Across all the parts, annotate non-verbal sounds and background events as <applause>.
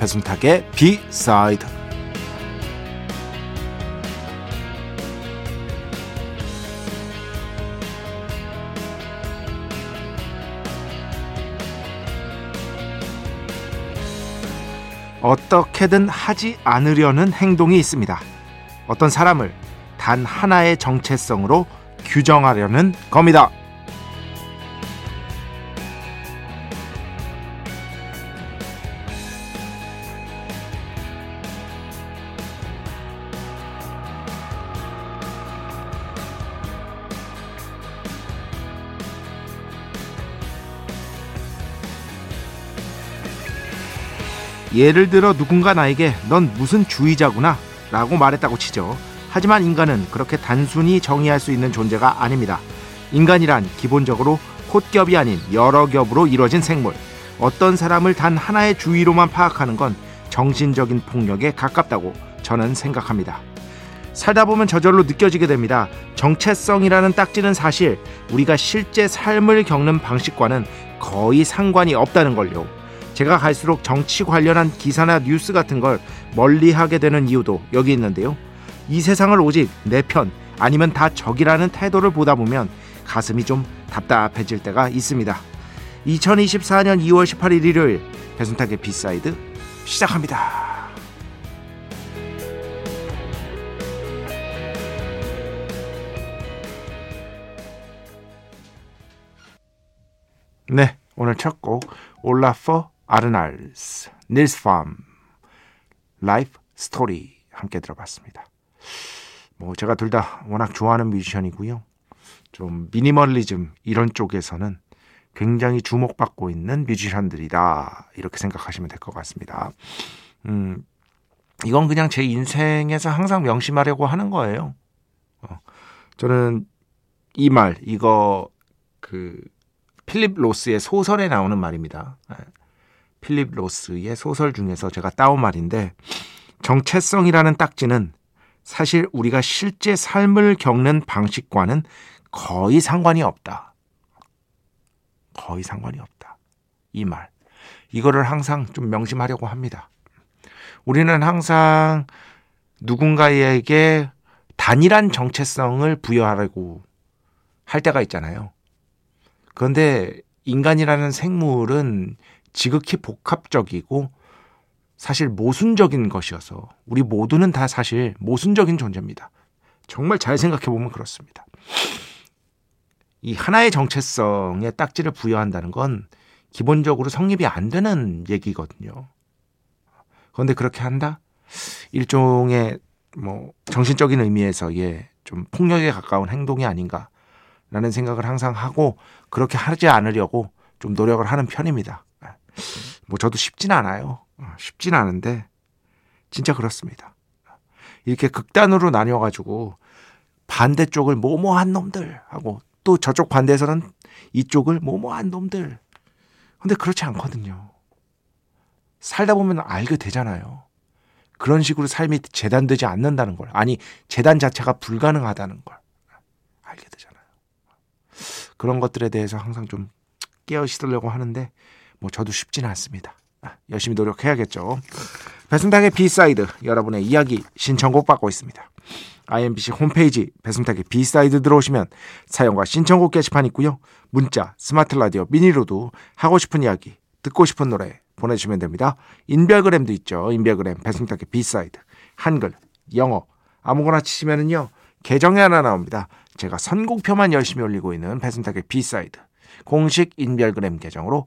배순탁의 비사이드 어떻게든 하지 않으려는 행동이 있습니다. 어떤 사람을 단 하나의 정체성으로 규정하려는 겁니다. 예를 들어 누군가 나에게 넌 무슨 주의자구나 라고 말했다고 치죠. 하지만 인간은 그렇게 단순히 정의할 수 있는 존재가 아닙니다. 인간이란 기본적으로 콧겹이 아닌 여러 겹으로 이루어진 생물. 어떤 사람을 단 하나의 주의로만 파악하는 건 정신적인 폭력에 가깝다고 저는 생각합니다. 살다 보면 저절로 느껴지게 됩니다. 정체성이라는 딱지는 사실 우리가 실제 삶을 겪는 방식과는 거의 상관이 없다는 걸요. 제가 갈수록 정치 관련한 기사나 뉴스 같은 걸 멀리하게 되는 이유도 여기 있는데요. 이 세상을 오직 내 편 아니면 다 적이라는 태도를 보다 보면 가슴이 좀 답답해질 때가 있습니다. 2024년 2월 18일 일요일 배순탁의 B side 시작합니다. 네, 오늘 첫 곡 올라퍼 아르날스, 닐스 프람, Life Story 함께 들어봤습니다. 뭐 제가 둘 다 워낙 좋아하는 뮤지션이고요. 좀 미니멀리즘 이런 쪽에서는 굉장히 주목받고 있는 뮤지션들이다 이렇게 생각하시면 될 것 같습니다. 음, 이건 그냥 제 인생에서 항상 명심하려고 하는 거예요. 어, 저는 이 말 이거 그 필립 로스의 소설에 나오는 말입니다. 예. 필립 로스의 소설 중에서 제가 따온 말인데 정체성이라는 딱지는 사실 우리가 실제 삶을 겪는 방식과는 거의 상관이 없다. 거의 상관이 없다. 이 말. 이거를 항상 좀 명심하려고 합니다. 우리는 항상 누군가에게 단일한 정체성을 부여하려고 할 때가 있잖아요. 그런데 인간이라는 생물은 지극히 복합적이고 사실 모순적인 것이어서 우리 모두는 다 사실 모순적인 존재입니다. 정말 잘 생각해 보면 그렇습니다. 이 하나의 정체성에 딱지를 부여한다는 건 기본적으로 성립이 안 되는 얘기거든요. 그런데 그렇게 한다? 일종의 뭐 정신적인 의미에서 예좀 폭력에 가까운 행동이 아닌가라는 생각을 항상 하고 그렇게 하지 않으려고 좀 노력을 하는 편입니다. 뭐 저도 쉽진 않아요. 어, 쉽진 않은데 진짜 그렇습니다. 이렇게 극단으로 나뉘어가지고 반대쪽을 모모한 놈들 하고 또 저쪽 반대에서는 이쪽을 모모한 놈들. 근데 그렇지 않거든요. 살다 보면 알게 되잖아요. 그런 식으로 삶이 재단되지 않는다는 걸. 아니, 재단 자체가 불가능하다는 걸. 알게 되잖아요. 그런 것들에 대해서 항상 좀 깨어 있으려고 하는데 뭐 저도 쉽지는 않습니다. 아, 열심히 노력해야겠죠. 배순탁의 B side 여러분의 이야기 신청곡 받고 있습니다. IMBC 홈페이지 배순탁의 B side 들어오시면 사연과 신청곡 게시판 있고요. 문자, 스마트 라디오, 미니로도 하고 싶은 이야기, 듣고 싶은 노래 보내주시면 됩니다. 인별그램도 있죠. 인별그램 배순탁의 B side 한글, 영어 아무거나 치시면은요 계정이 하나 나옵니다. 제가 선곡표만 열심히 올리고 있는 배순탁의 B side 공식 인별그램 계정으로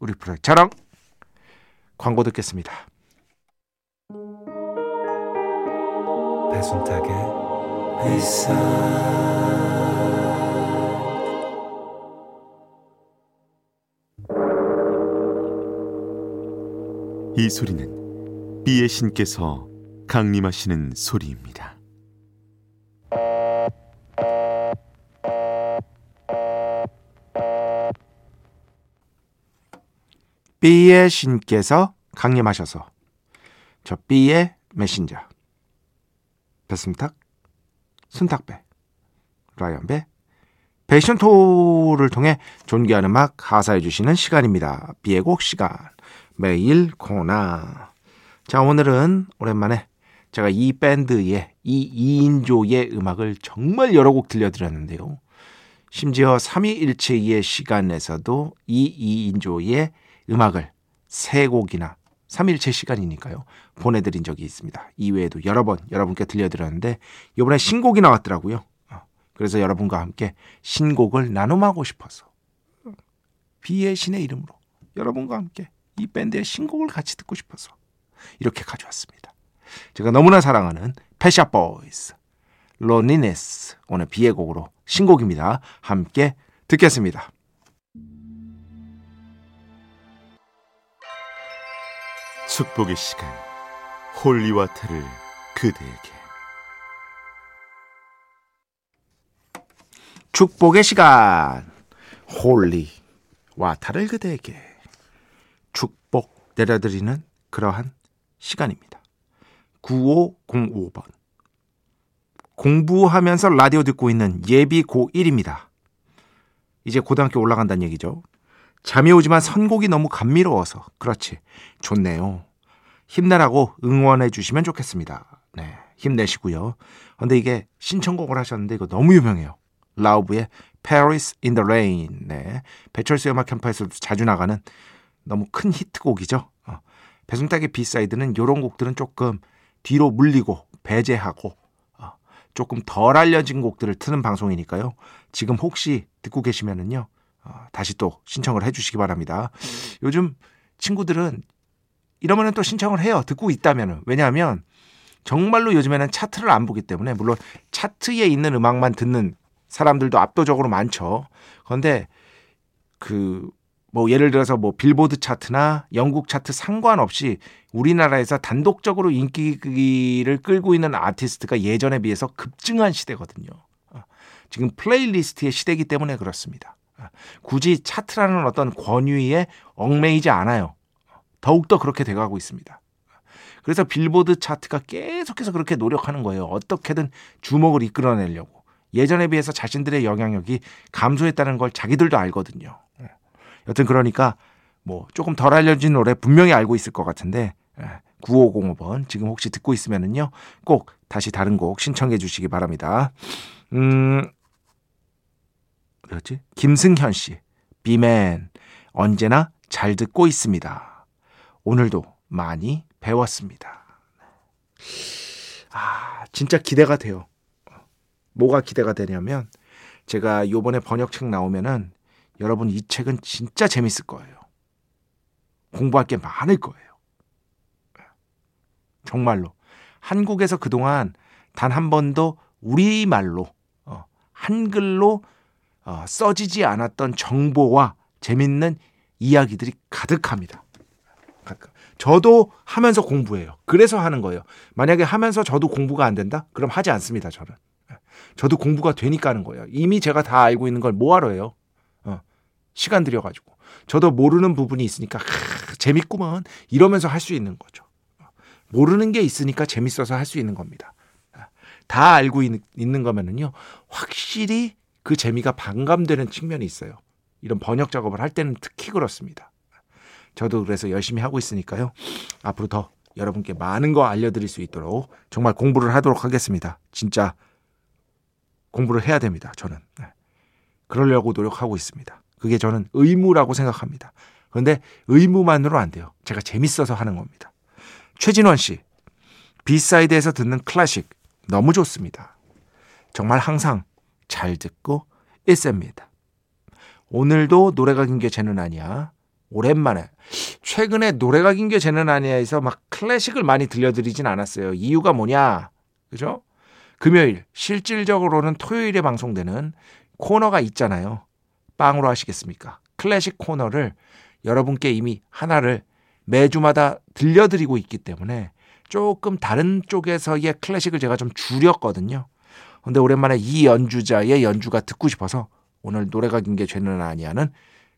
자, 우리 프로젝트 자랑 광고 듣겠습니다. 배순탁의 회사 이 소리는 비의 신께서 강림하시는 소리입니다. B의 신께서 강림하셔서 저 B의 메신저 배순탁, 순탁배, 라이언배, 패션토를 통해 존귀한 음악 가사해 주시는 시간입니다. B의 곡 시간 매일 코나 자 오늘은 오랜만에 제가 이 밴드의 이 2인조의 음악을 정말 여러 곡 들려드렸는데요. 심지어 3위일체의 시간에서도 이 2인조의 음악을 세 곡이나 3일체 시간이니까요. 보내드린 적이 있습니다. 이외에도 여러 번 여러분께 들려드렸는데 이번에 신곡이 나왔더라고요. 어, 그래서 여러분과 함께 신곡을 나눔하고 싶어서 B의 신의 이름으로 여러분과 함께 이 밴드의 신곡을 같이 듣고 싶어서 이렇게 가져왔습니다. 제가 너무나 사랑하는 Pet Shop Boys Loneliness 오늘 B의 곡으로 신곡입니다. 함께 듣겠습니다. 축복의 시간 holy water를 그대에게 축복의 시간 holy water를 그대에게 축복 내려드리는 그러한 시간입니다. 9505번 공부하면서 라디오 듣고 있는 예비 고1입니다. 이제 고등학교 올라간다는 얘기죠. 잠이 오지만 선곡이 너무 감미로워서 그렇지 좋네요. 힘내라고 응원해 주시면 좋겠습니다. 네, 힘내시고요. 근데 이게 신청곡을 하셨는데 이거 너무 유명해요. 라우브의 Paris in the Rain. 네, 배철수 음악 캠프에서도 자주 나가는 너무 큰 히트곡이죠. 어. 배순탁의 B side는 이런 곡들은 조금 뒤로 물리고 배제하고 어, 조금 덜 알려진 곡들을 트는 방송이니까요. 지금 혹시 듣고 계시면은요. 어, 다시 또 신청을 해주시기 바랍니다. 요즘 친구들은 이러면은 또 신청을 해요. 듣고 있다면은 왜냐하면 정말로 요즘에는 차트를 안 보기 때문에 물론 차트에 있는 음악만 듣는 사람들도 압도적으로 많죠. 그런데 그 뭐 예를 들어서 뭐 빌보드 차트나 영국 차트 상관없이 우리나라에서 단독적으로 인기를 끌고 있는 아티스트가 예전에 비해서 급증한 시대거든요. 어, 지금 playlist의 시대이기 때문에 그렇습니다. 굳이 차트라는 어떤 권위에 얽매이지 않아요. 더욱더 그렇게 돼가고 있습니다. 그래서 빌보드 차트가 계속해서 그렇게 노력하는 거예요. 어떻게든 주목을 이끌어내려고. 예전에 비해서 자신들의 영향력이 감소했다는 걸 자기들도 알거든요. 여튼 그러니까 뭐 조금 덜 알려진 노래 분명히 알고 있을 것 같은데 9505번 지금 혹시 듣고 있으면은요 꼭 다시 다른 곡 신청해 주시기 바랍니다. 음 뭐였지? 김승현 씨, 비맨 언제나 잘 듣고 있습니다. 오늘도 많이 배웠습니다. 아, 진짜 기대가 돼요. 뭐가 기대가 되냐면 제가 요번에 번역책 나오면은 여러분 이 책은 진짜 재밌을 거예요. 공부할 게 많을 거예요. 정말로. 한국에서 그동안 단 한 번도 우리말로, 어, 한글로 어, 써지지 않았던 정보와 재밌는 이야기들이 가득합니다. 저도 하면서 공부해요. 그래서 하는 거예요. 만약에 하면서 저도 공부가 안 된다? 그럼 하지 않습니다, 저는. 저도 공부가 되니까 하는 거예요. 이미 제가 다 알고 있는 걸 뭐하러 해요? 어, 시간 들여가지고. 저도 모르는 부분이 있으니까, 크, 재밌구먼. 이러면서 할 수 있는 거죠. 모르는 게 있으니까 재밌어서 할 수 있는 겁니다. 다 알고 있, 는 거면은요, 확실히 그 재미가 반감되는 측면이 있어요. 이런 번역 작업을 할 때는 특히 그렇습니다. 저도 그래서 열심히 하고 있으니까요. 앞으로 더 여러분께 많은 거 알려드릴 수 있도록 정말 공부를 하도록 하겠습니다. 진짜 공부를 해야 됩니다. 저는. 네. 그러려고 노력하고 있습니다. 그게 저는 의무라고 생각합니다. 그런데 의무만으로 안 돼요. 제가 재밌어서 하는 겁니다. 최진원 씨, B side에서 듣는 클래식 너무 좋습니다. 정말 항상 잘 듣고 있습니다. 오늘도 노래가 긴게 쟤는 아니야. 오랜만에 최근에 노래가 긴 게 쟤는 아니야에서 막 클래식을 많이 들려드리진 않았어요. 이유가 뭐냐? 그죠? 금요일 실질적으로는 토요일에 방송되는 코너가 있잖아요. 빵으로 하시겠습니까? 클래식 코너를 여러분께 이미 하나를 매주마다 들려드리고 있기 때문에 조금 다른 쪽에서의 클래식을 제가 좀 줄였거든요. 근데 오랜만에 이 연주자의 연주가 듣고 싶어서 오늘 노래가 긴 게 죄는 아니야는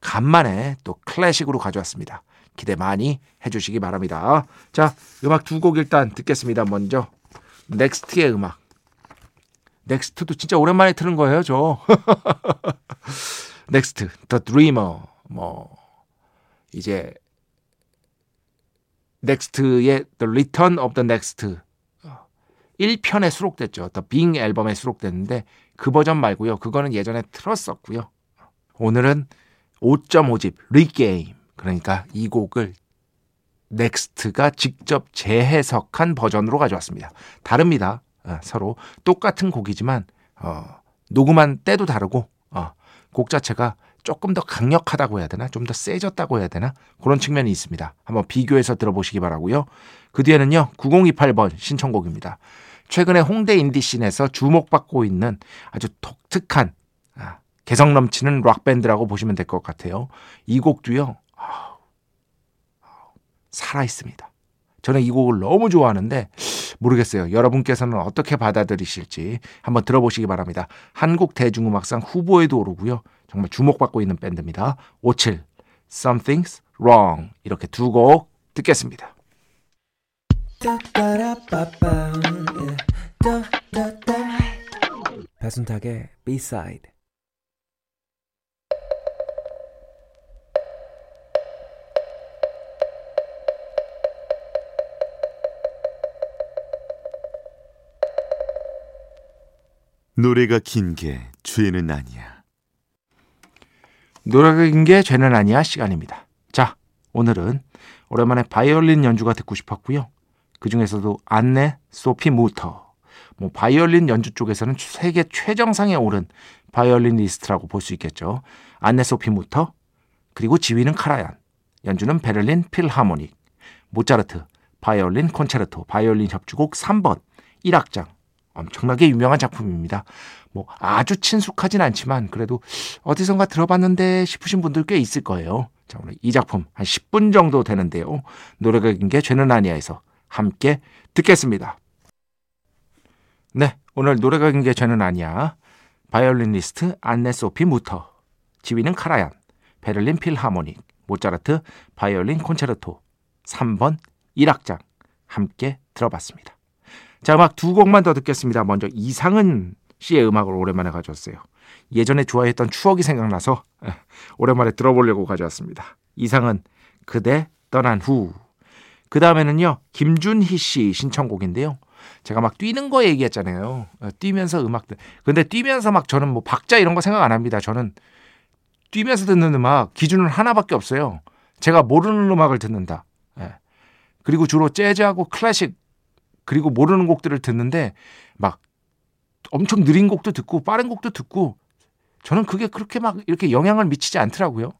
간만에 또 클래식으로 가져왔습니다. 기대 많이 해주시기 바랍니다. 자, 음악 두 곡 일단 듣겠습니다. 먼저 N.EX.T의 음악. N.EX.T도 진짜 오랜만에 틀은 거예요, 저. <laughs> N.EX.T, The Dreamer, 뭐 이제 N.EX.T의 The Return of the Next 1편에 수록됐죠. The Being 앨범에 수록됐는데 그 버전 말고요. 그거는 예전에 틀었었고요. 오늘은 5.5집 ReGame 그러니까 이 곡을 N.EX.T가 직접 재해석한 버전으로 가져왔습니다. 다릅니다. 어, 서로 똑같은 곡이지만 어, 녹음한 때도 다르고 어, 곡 자체가 조금 더 강력하다고 해야 되나? 좀 더 세졌다고 해야 되나? 그런 측면이 있습니다. 한번 비교해서 들어보시기 바라고요. 그 뒤에는요. 9028번 신청곡입니다. 최근에 홍대 indie scene에서 주목받고 있는 아주 독특한 아, 개성 넘치는 락 밴드라고 보시면 될 것 같아요. 이 곡도요. 살아 있습니다. 저는 이 곡을 너무 좋아하는데 모르겠어요. 여러분께서는 어떻게 받아들이실지 한번 들어보시기 바랍니다. 한국 대중음악상 후보에도 오르고요. 정말 주목받고 있는 밴드입니다. 57 Something's Wrong 이렇게 두 곡 듣겠습니다. 배순탁의 B-side 노래가 긴 게 죄는 아니야. 노래가 긴 게 죄는 아니야 시간입니다. 자, 오늘은 오랜만에 바이올린 연주가 듣고 싶었고요. 그 중에서도 안네 소피 무터. 뭐 바이올린 연주 쪽에서는 세계 최정상에 오른 바이올리니스트라고 볼 수 있겠죠. 안네 소피 무터. 그리고 지휘는 카라얀. 연주는 베를린 필하모닉. 모차르트 바이올린 콘체르토 바이올린 협주곡 3번 1악장 엄청나게 유명한 작품입니다. 뭐 아주 친숙하진 않지만 그래도 어디선가 들어봤는데 싶으신 분들 꽤 있을 거예요. 자, 오늘 이 작품 한 10분 정도 되는데요. 노래가 긴 게 죄는 아니야에서 함께 듣겠습니다. 네, 오늘 노래가 긴 게 죄는 아니야. 바이올리니스트 안네 소피 무터, 지휘는 카라얀, 베를린 필하모닉, 모차르트 바이올린 콘체르토 3번 1악장 함께 들어봤습니다. 자, 음악 두 곡만 더 듣겠습니다. 먼저 이상은 씨의 음악을 오랜만에 가져왔어요. 예전에 좋아했던 추억이 생각나서 오랜만에 들어보려고 가져왔습니다. 이상은 그대 떠난 후. 그 다음에는요, 김준희 씨 신청곡인데요. 제가 막 뛰는 거 얘기했잖아요. 어, 뛰면서 음악들. 근데 뛰면서 막 저는 뭐 박자 이런 거 생각 안 합니다. 저는 뛰면서 듣는 음악 기준은 하나밖에 없어요. 제가 모르는 음악을 듣는다. 예. 그리고 주로 재즈하고 클래식 그리고 모르는 곡들을 듣는데 막 엄청 느린 곡도 듣고 빠른 곡도 듣고 저는 그게 그렇게 막 이렇게 영향을 미치지 않더라고요.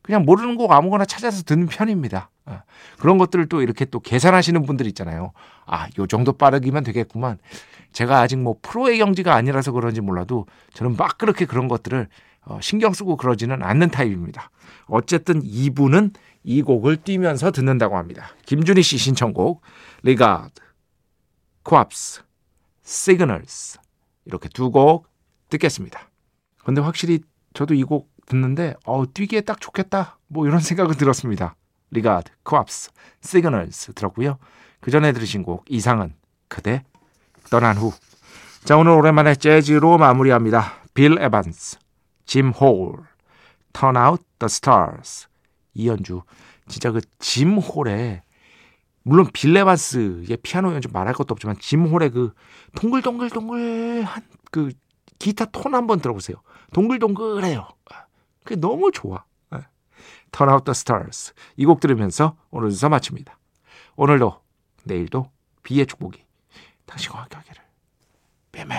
그냥 모르는 곡 아무거나 찾아서 듣는 편입니다. 아, 그런 것들을 또 이렇게 또 계산하시는 분들 있잖아요. 아, 요 정도 빠르기면 되겠구만. 제가 아직 뭐 프로의 경지가 아니라서 그런지 몰라도 저는 막 그렇게 그런 것들을 어, 신경 쓰고 그러지는 않는 타입입니다. 어쨌든 이분은 이 곡을 뛰면서 듣는다고 합니다. 김준희 씨 신청곡 Regard Kwabs, Signals 이렇게 두 곡 듣겠습니다. 근데 확실히 저도 이 곡 듣는데 어 뛰기에 딱 좋겠다 뭐 이런 <laughs> 생각은 들었습니다. Regard, Kwabs, Signals 들었고요. 그 전에 들으신 곡 이상은 그대 떠난 후. 자 오늘 오랜만에 재즈로 마무리합니다. 빌 에반스, 짐 홀, Turn Out the Stars 이 연주 진짜 그 짐 홀의 물론 빌레반스의 피아노 연주 말할 것도 없지만 짐 홀의 그 동글동글동글한 그 기타 톤 한번 들어보세요. 동글동글해요. 그게 너무 좋아. Turn Out the Stars 이 곡 들으면서 오늘 순서 마칩니다. 오늘도 내일도 비의 축복이 당신과 함께 하기를. 뱀매